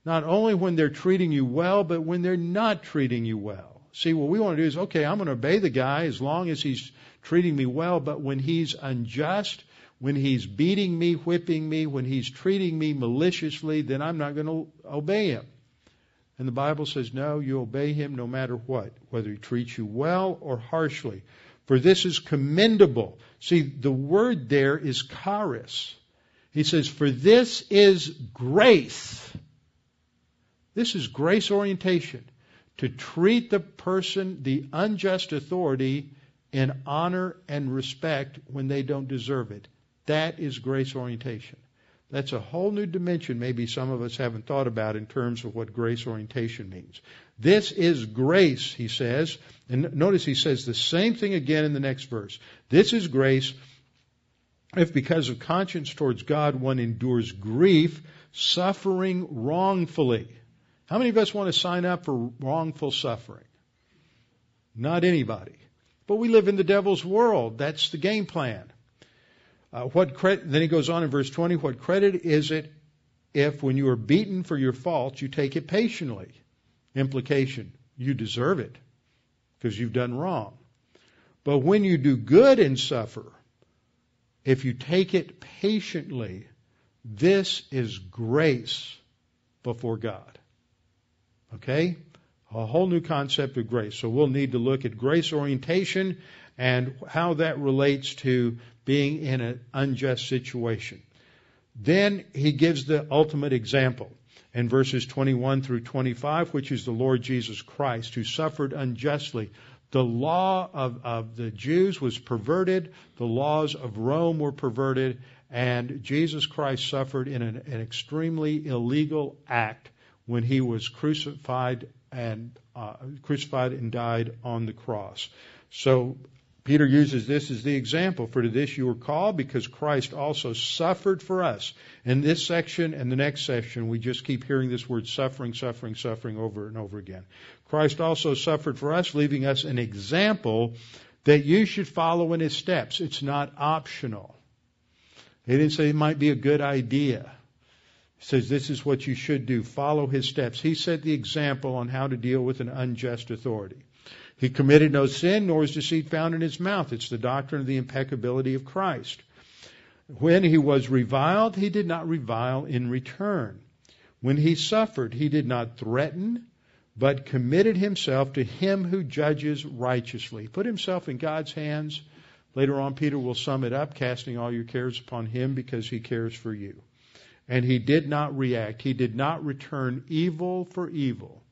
Not only when they're treating you well, but when they're not treating you well. See, what we want to do is, okay, I'm going to obey the guy as long as he's treating me well, but when he's unjust, when he's beating me, whipping me, when he's treating me maliciously, then I'm not going to obey him. And the Bible says, no, you obey him no matter what, whether he treats you well or harshly. For this is commendable. See, the word there is charis. He says, for this is grace. This is grace orientation. To treat the person, the unjust authority, in honor and respect when they don't deserve it. That is grace orientation. That's a whole new dimension maybe some of us haven't thought about in terms of what grace orientation means. This is grace, he says. And notice he says the same thing again in the next verse. This is grace if because of conscience towards God one endures grief, suffering wrongfully. How many of us want to sign up for wrongful suffering? Not anybody. But we live in the devil's world. That's the game plan. Uh, what credit, then he goes on in verse 20, what credit is it if when you are beaten for your faults you take it patiently? Implication, you deserve it because you've done wrong. But when you do good and suffer, if you take it patiently, this is grace before God. Okay? A whole new concept of grace. So we'll need to look at grace orientation and how that relates to being in an unjust situation. Then he gives the ultimate example in verses 21 through 25, which is the Lord Jesus Christ, who suffered unjustly. The law of, of the Jews was perverted, the laws of Rome were perverted, and Jesus Christ suffered in an, an extremely illegal act when he was crucified and uh, crucified and died on the cross. So Peter uses this as the example. For to this you were called because Christ also suffered for us. In this section and the next section, we just keep hearing this word suffering, suffering, suffering over and over again. Christ also suffered for us, leaving us an example that you should follow in his steps. It's not optional. He didn't say it might be a good idea. He says this is what you should do. Follow his steps. He set the example on how to deal with an unjust authority. He committed no sin, nor is deceit found in his mouth. It's the doctrine of the impeccability of Christ. When he was reviled, he did not revile in return. When he suffered, he did not threaten, but committed himself to him who judges righteously. Put himself in God's hands. Later on, Peter will sum it up, casting all your cares upon him because he cares for you. And he did not react. He did not return evil for evil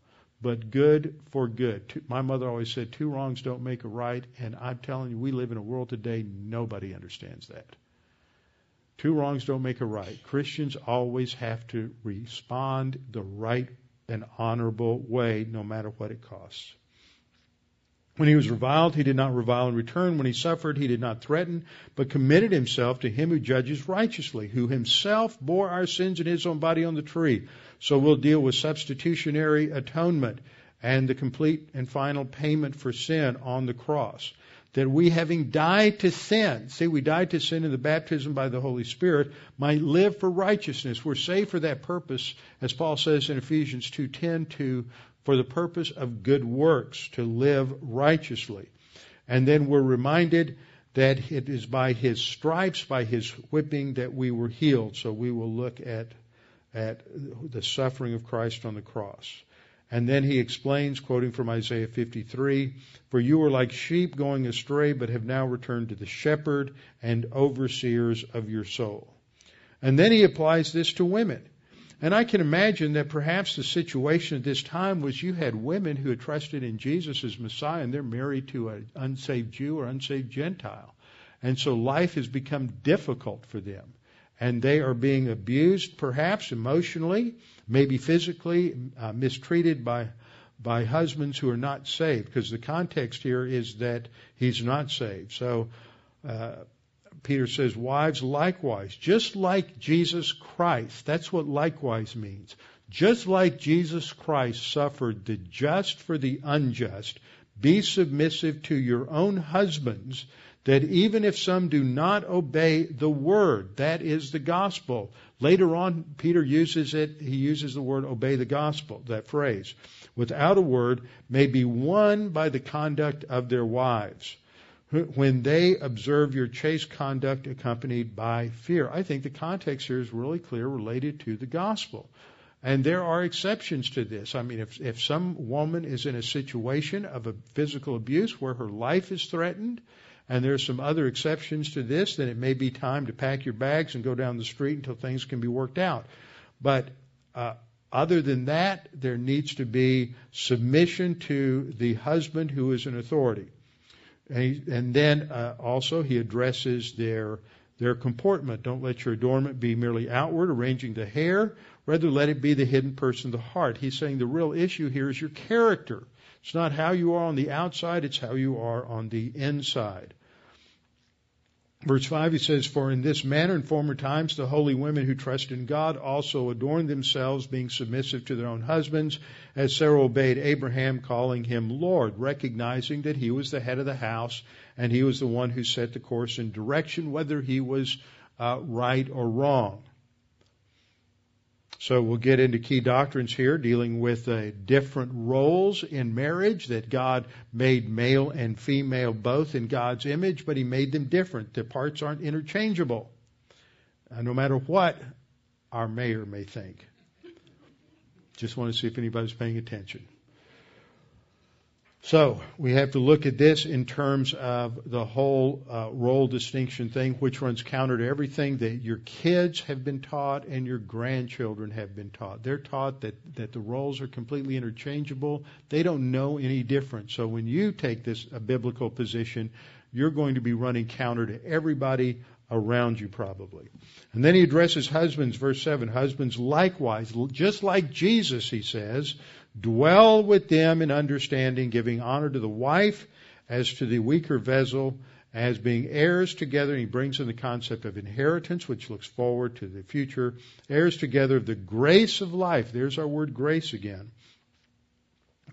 but good for good. My mother always said, two wrongs don't make a right, and I'm telling you, we live in a world today, nobody understands that. Two wrongs don't make a right. Christians always have to respond the right and honorable way, no matter what it costs. When he was reviled, he did not revile in return. When he suffered, he did not threaten, but committed himself to him who judges righteously, who himself bore our sins in his own body on the tree. So we'll deal with substitutionary atonement and the complete and final payment for sin on the cross. That we, having died to sin, see, we died to sin in the baptism by the Holy Spirit, might live for righteousness. We're saved for that purpose, as Paul says in Ephesians 2.10, to for the purpose of good works, to live righteously. And then we're reminded that it is by his stripes, by his whipping, that we were healed. So we will look at, at the suffering of Christ on the cross. And then he explains, quoting from Isaiah 53, For you were like sheep going astray, but have now returned to the shepherd and overseers of your soul. And then he applies this to women. And I can imagine that perhaps the situation at this time was you had women who had trusted in Jesus as Messiah and they're married to an unsaved Jew or unsaved Gentile. And so life has become difficult for them. And they are being abused, perhaps emotionally, maybe physically, uh, mistreated by, by husbands who are not saved. Because the context here is that he's not saved. So, uh, Peter says, wives likewise, just like Jesus Christ. That's what likewise means. Just like Jesus Christ suffered the just for the unjust, be submissive to your own husbands, that even if some do not obey the word, that is the gospel. Later on, Peter uses it, he uses the word obey the gospel, that phrase, without a word, may be won by the conduct of their wives when they observe your chaste conduct accompanied by fear. I think the context here is really clear related to the gospel. And there are exceptions to this. I mean, if, if some woman is in a situation of a physical abuse where her life is threatened, and there's some other exceptions to this, then it may be time to pack your bags and go down the street until things can be worked out. But uh, other than that, there needs to be submission to the husband who is an authority. And, he, and then uh, also he addresses their their comportment. Don't let your adornment be merely outward, arranging the hair. Rather, let it be the hidden person the heart. He's saying the real issue here is your character. It's not how you are on the outside, it's how you are on the inside. Verse 5, he says, For in this manner in former times the holy women who trust in God also adorned themselves, being submissive to their own husbands, as Sarah obeyed Abraham, calling him Lord, recognizing that he was the head of the house and he was the one who set the course and direction, whether he was uh, right or wrong. So we'll get into key doctrines here dealing with uh, different roles in marriage that God made male and female both in God's image, but He made them different. The parts aren't interchangeable. Uh, no matter what our mayor may think. Just want to see if anybody's paying attention. So we have to look at this in terms of the whole uh, role distinction thing, which runs counter to everything that your kids have been taught and your grandchildren have been taught. They're taught that, that the roles are completely interchangeable. They don't know any different. So when you take this a biblical position, you're going to be running counter to everybody around you probably. And then he addresses husbands, verse 7. Husbands likewise, just like Jesus, he says, Dwell with them in understanding, giving honor to the wife as to the weaker vessel, as being heirs together. And he brings in the concept of inheritance, which looks forward to the future. Heirs together of the grace of life. There's our word grace again.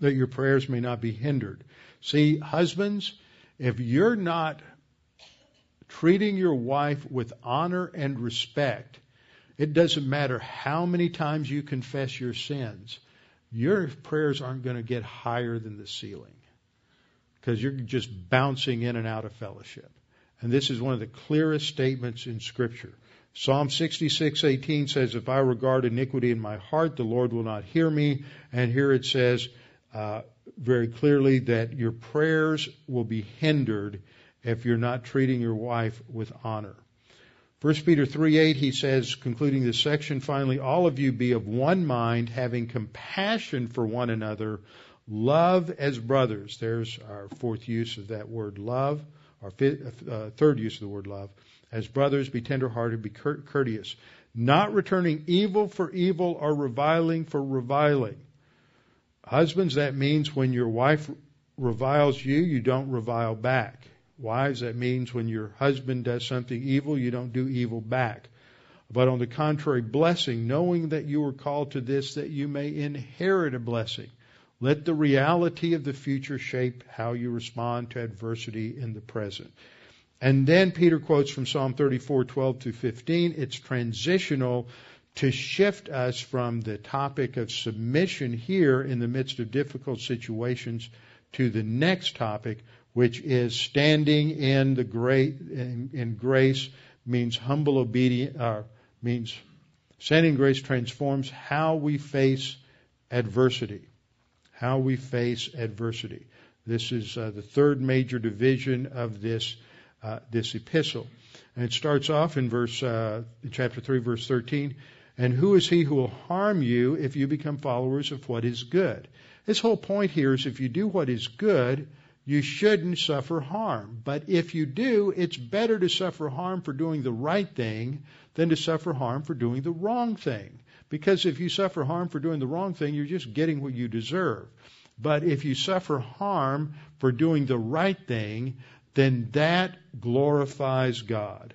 That your prayers may not be hindered. See, husbands, if you're not treating your wife with honor and respect, it doesn't matter how many times you confess your sins your prayers aren't going to get higher than the ceiling because you're just bouncing in and out of fellowship. And this is one of the clearest statements in Scripture. Psalm 66:18 says, "If I regard iniquity in my heart, the Lord will not hear me." And here it says uh, very clearly that your prayers will be hindered if you're not treating your wife with honor. 1 Peter 3 8, he says, concluding this section, finally, all of you be of one mind, having compassion for one another, love as brothers. There's our fourth use of that word love, our fifth, uh, third use of the word love. As brothers, be tenderhearted, be courteous, not returning evil for evil or reviling for reviling. Husbands, that means when your wife reviles you, you don't revile back. Wives, that means when your husband does something evil, you don't do evil back. But on the contrary, blessing, knowing that you are called to this, that you may inherit a blessing. Let the reality of the future shape how you respond to adversity in the present. And then Peter quotes from Psalm 34, 12 to 15. It's transitional to shift us from the topic of submission here in the midst of difficult situations to the next topic, which is standing in the great in, in grace means humble obedience. Uh, means standing grace transforms how we face adversity. How we face adversity. This is uh, the third major division of this uh, this epistle, and it starts off in verse uh, chapter three, verse thirteen. And who is he who will harm you if you become followers of what is good? His whole point here is if you do what is good, you shouldn't suffer harm. But if you do, it's better to suffer harm for doing the right thing than to suffer harm for doing the wrong thing. Because if you suffer harm for doing the wrong thing, you're just getting what you deserve. But if you suffer harm for doing the right thing, then that glorifies God.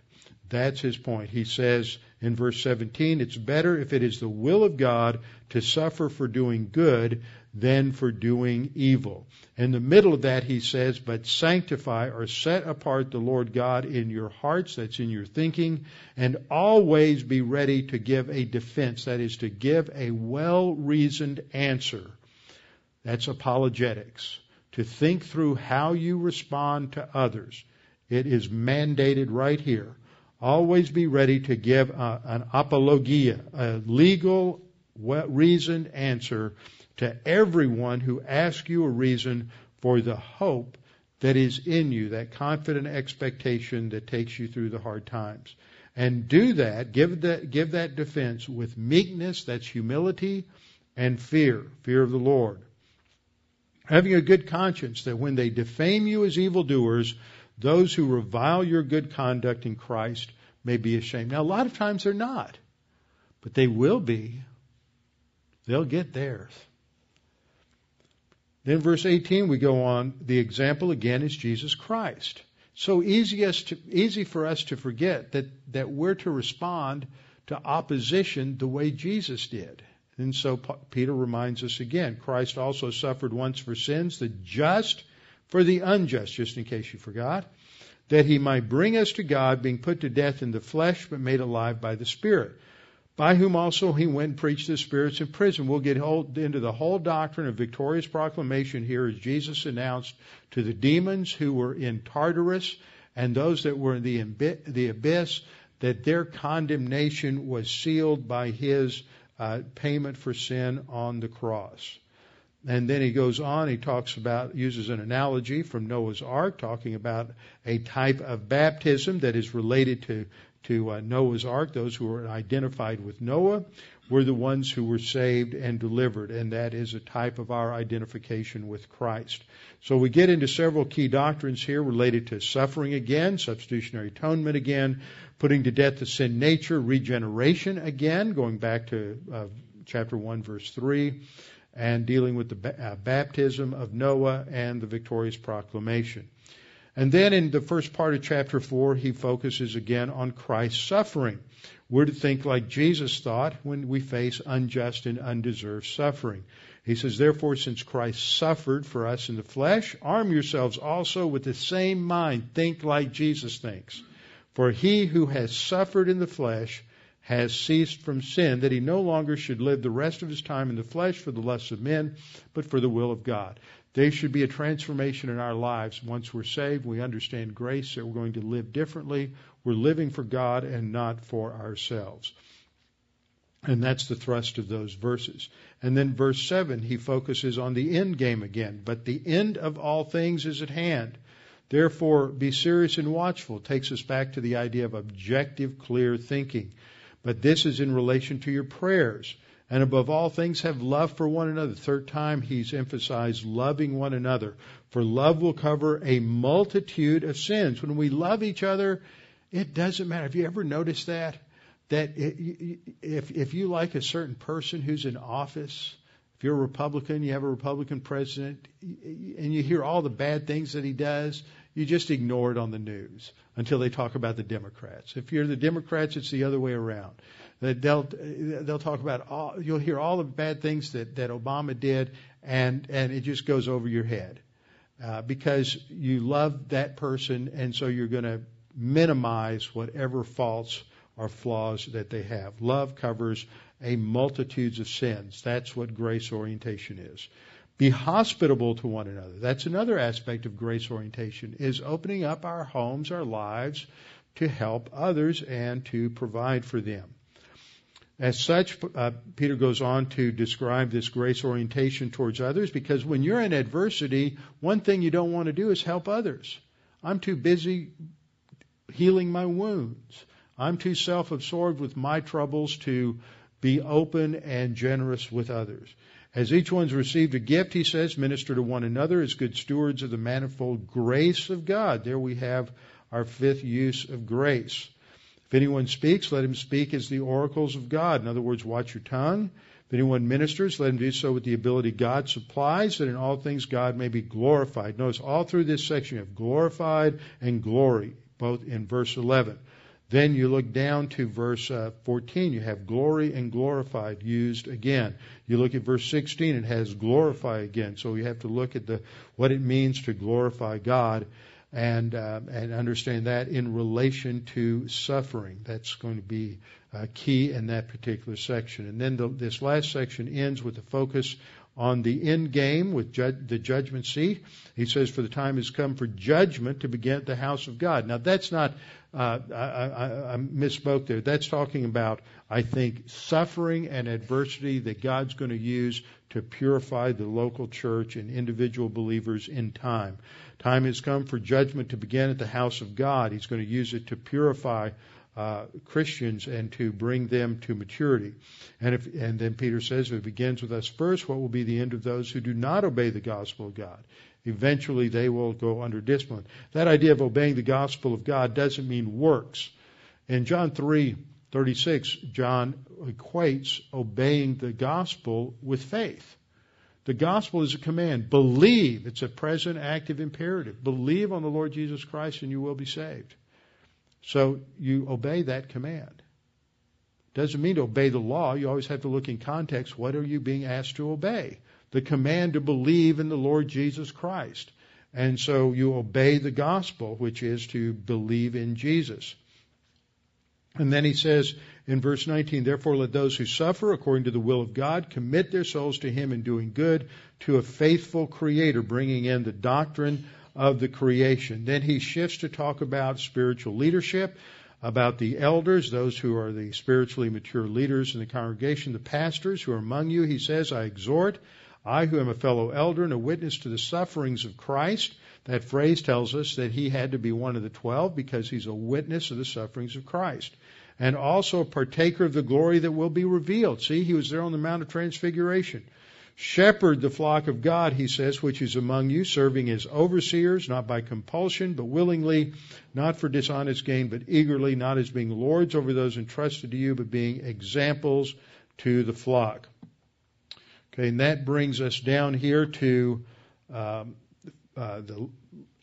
That's his point. He says in verse 17, it's better if it is the will of God to suffer for doing good than for doing evil. In the middle of that, he says, but sanctify or set apart the Lord God in your hearts, that's in your thinking, and always be ready to give a defense, that is to give a well-reasoned answer. That's apologetics. To think through how you respond to others. It is mandated right here. Always be ready to give a, an apologia, a legal, reasoned answer to everyone who asks you a reason for the hope that is in you, that confident expectation that takes you through the hard times. And do that, give that, give that defense with meekness, that's humility, and fear, fear of the Lord. Having a good conscience that when they defame you as evildoers, those who revile your good conduct in Christ may be ashamed. Now, a lot of times they're not, but they will be. They'll get theirs. Then verse 18 we go on, the example again is Jesus Christ. So easy, to, easy for us to forget that, that we're to respond to opposition the way Jesus did. And so Peter reminds us again, Christ also suffered once for sins, the just for the unjust, just in case you forgot, that he might bring us to God, being put to death in the flesh, but made alive by the Spirit by whom also he went and preached the spirits in prison. We'll get into the whole doctrine of victorious proclamation here as Jesus announced to the demons who were in Tartarus and those that were in the, the abyss that their condemnation was sealed by his uh, payment for sin on the cross. And then he goes on, he talks about, uses an analogy from Noah's Ark, talking about a type of baptism that is related to to uh, Noah's ark, those who were identified with Noah, were the ones who were saved and delivered, and that is a type of our identification with Christ. So we get into several key doctrines here related to suffering again, substitutionary atonement again, putting to death the sin nature, regeneration again, going back to uh, chapter 1, verse 3, and dealing with the uh, baptism of Noah and the victorious proclamation. And then in the first part of chapter 4, he focuses again on Christ's suffering. We're to think like Jesus thought when we face unjust and undeserved suffering. He says, Therefore, since Christ suffered for us in the flesh, arm yourselves also with the same mind. Think like Jesus thinks. For he who has suffered in the flesh has ceased from sin, that he no longer should live the rest of his time in the flesh for the lusts of men, but for the will of God. There should be a transformation in our lives. Once we're saved, we understand grace, that we're going to live differently. We're living for God and not for ourselves. And that's the thrust of those verses. And then verse 7, he focuses on the end game again. But the end of all things is at hand. Therefore, be serious and watchful. Takes us back to the idea of objective, clear thinking. But this is in relation to your prayers. And above all things, have love for one another. Third time, he's emphasized loving one another. For love will cover a multitude of sins. When we love each other, It doesn't matter. Have you ever noticed that? That if if you like a certain person who's in office, if you're a Republican, you have a Republican president, and you hear all the bad things that he does, you just ignore it on the news until they talk about the Democrats. If you're the Democrats, it's the other way around. They'll they'll talk about all. You'll hear all the bad things that that Obama did, and and it just goes over your head uh, because you love that person, and so you're going to minimize whatever faults or flaws that they have. Love covers a multitudes of sins. That's what grace orientation is. Be hospitable to one another. That's another aspect of grace orientation is opening up our homes, our lives to help others and to provide for them. As such, uh, Peter goes on to describe this grace orientation towards others because when you're in adversity, one thing you don't want to do is help others. I'm too busy healing my wounds. I'm too self absorbed with my troubles to be open and generous with others. As each one's received a gift, he says, minister to one another as good stewards of the manifold grace of God. There we have our fifth use of grace. If anyone speaks, let him speak as the oracles of God. In other words, watch your tongue. If anyone ministers, let him do so with the ability God supplies, that in all things God may be glorified. Notice all through this section you have glorified and glory, both in verse 11. Then you look down to verse uh, 14, you have glory and glorified used again. You look at verse 16, it has glorify again. So you have to look at the, what it means to glorify God and uh, and understand that in relation to suffering. That's going to be uh, key in that particular section. And then the, this last section ends with a focus on the end game with ju- the judgment seat. He says, "For the time has come for judgment to begin at the house of God." Now that's not. Uh, I, I, I misspoke there. That's talking about, I think, suffering and adversity that God's going to use to purify the local church and individual believers in time. Time has come for judgment to begin at the house of God. He's going to use it to purify uh, Christians and to bring them to maturity. And, if, and then Peter says, if it begins with us first, what will be the end of those who do not obey the gospel of God? Eventually, they will go under discipline. That idea of obeying the gospel of God doesn't mean works. In John 3, 36, John equates obeying the gospel with faith. The gospel is a command. Believe. It's a present active imperative. Believe on the Lord Jesus Christ and you will be saved. So you obey that command. Doesn't mean to obey the law. You always have to look in context. What are you being asked to obey? The command to believe in the Lord Jesus Christ. And so you obey the gospel, which is to believe in Jesus. And then he says in verse 19, therefore let those who suffer according to the will of God commit their souls to him in doing good to a faithful creator, bringing in the doctrine of the creation. Then he shifts to talk about spiritual leadership, about the elders, those who are the spiritually mature leaders in the congregation, the pastors who are among you. He says, I exhort, I who am a fellow elder and a witness to the sufferings of Christ. That phrase tells us that he had to be one of the twelve because he's a witness of the sufferings of Christ and also a partaker of the glory that will be revealed. See, he was there on the Mount of Transfiguration. Shepherd the flock of God, he says, which is among you, serving as overseers, not by compulsion, but willingly, not for dishonest gain, but eagerly, not as being lords over those entrusted to you, but being examples to the flock. Okay, and that brings us down here to um, uh, the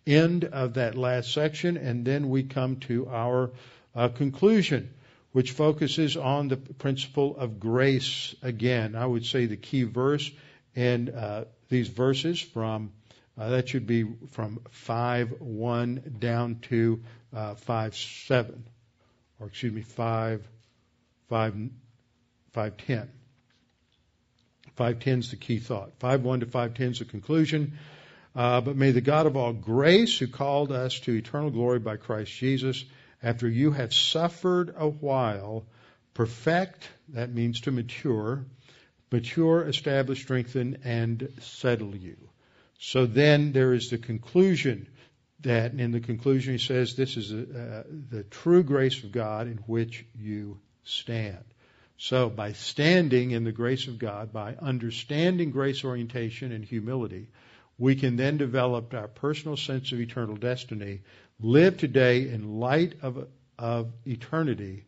end of that last section, and then we come to our uh, conclusion which focuses on the principle of grace again. I would say the key verse in uh, these verses from uh, that should be from 5 1 down to uh, 5 7, or excuse me, 5 5 510. 510 is the key thought. 5 1 to 510 is the conclusion. Uh, but may the God of all grace, who called us to eternal glory by Christ Jesus, after you have suffered a while, perfect, that means to mature, mature, establish, strengthen, and settle you. So then there is the conclusion that, in the conclusion, he says, this is a, uh, the true grace of God in which you stand. So by standing in the grace of God, by understanding grace orientation and humility, we can then develop our personal sense of eternal destiny live today in light of, of eternity,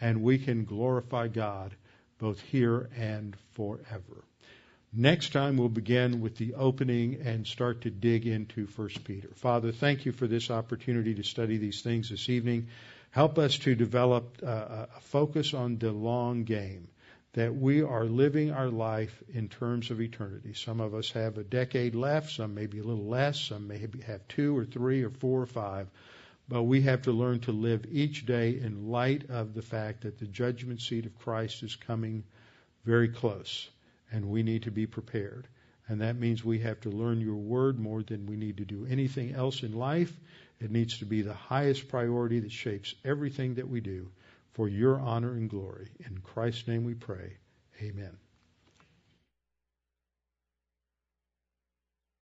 and we can glorify God both here and forever. Next time we'll begin with the opening and start to dig into 1 Peter. Father, thank you for this opportunity to study these things this evening. Help us to develop uh, a focus on the long game, that we are living our life in terms of eternity. Some of us have a decade left, some maybe a little less, some may have two or three or four or five. But we have to learn to live each day in light of the fact that the judgment seat of Christ is coming very close and we need to be prepared. And that means we have to learn your word more than we need to do anything else in life. It needs to be the highest priority that shapes everything that we do for your honor and glory. In Christ's name we pray. Amen.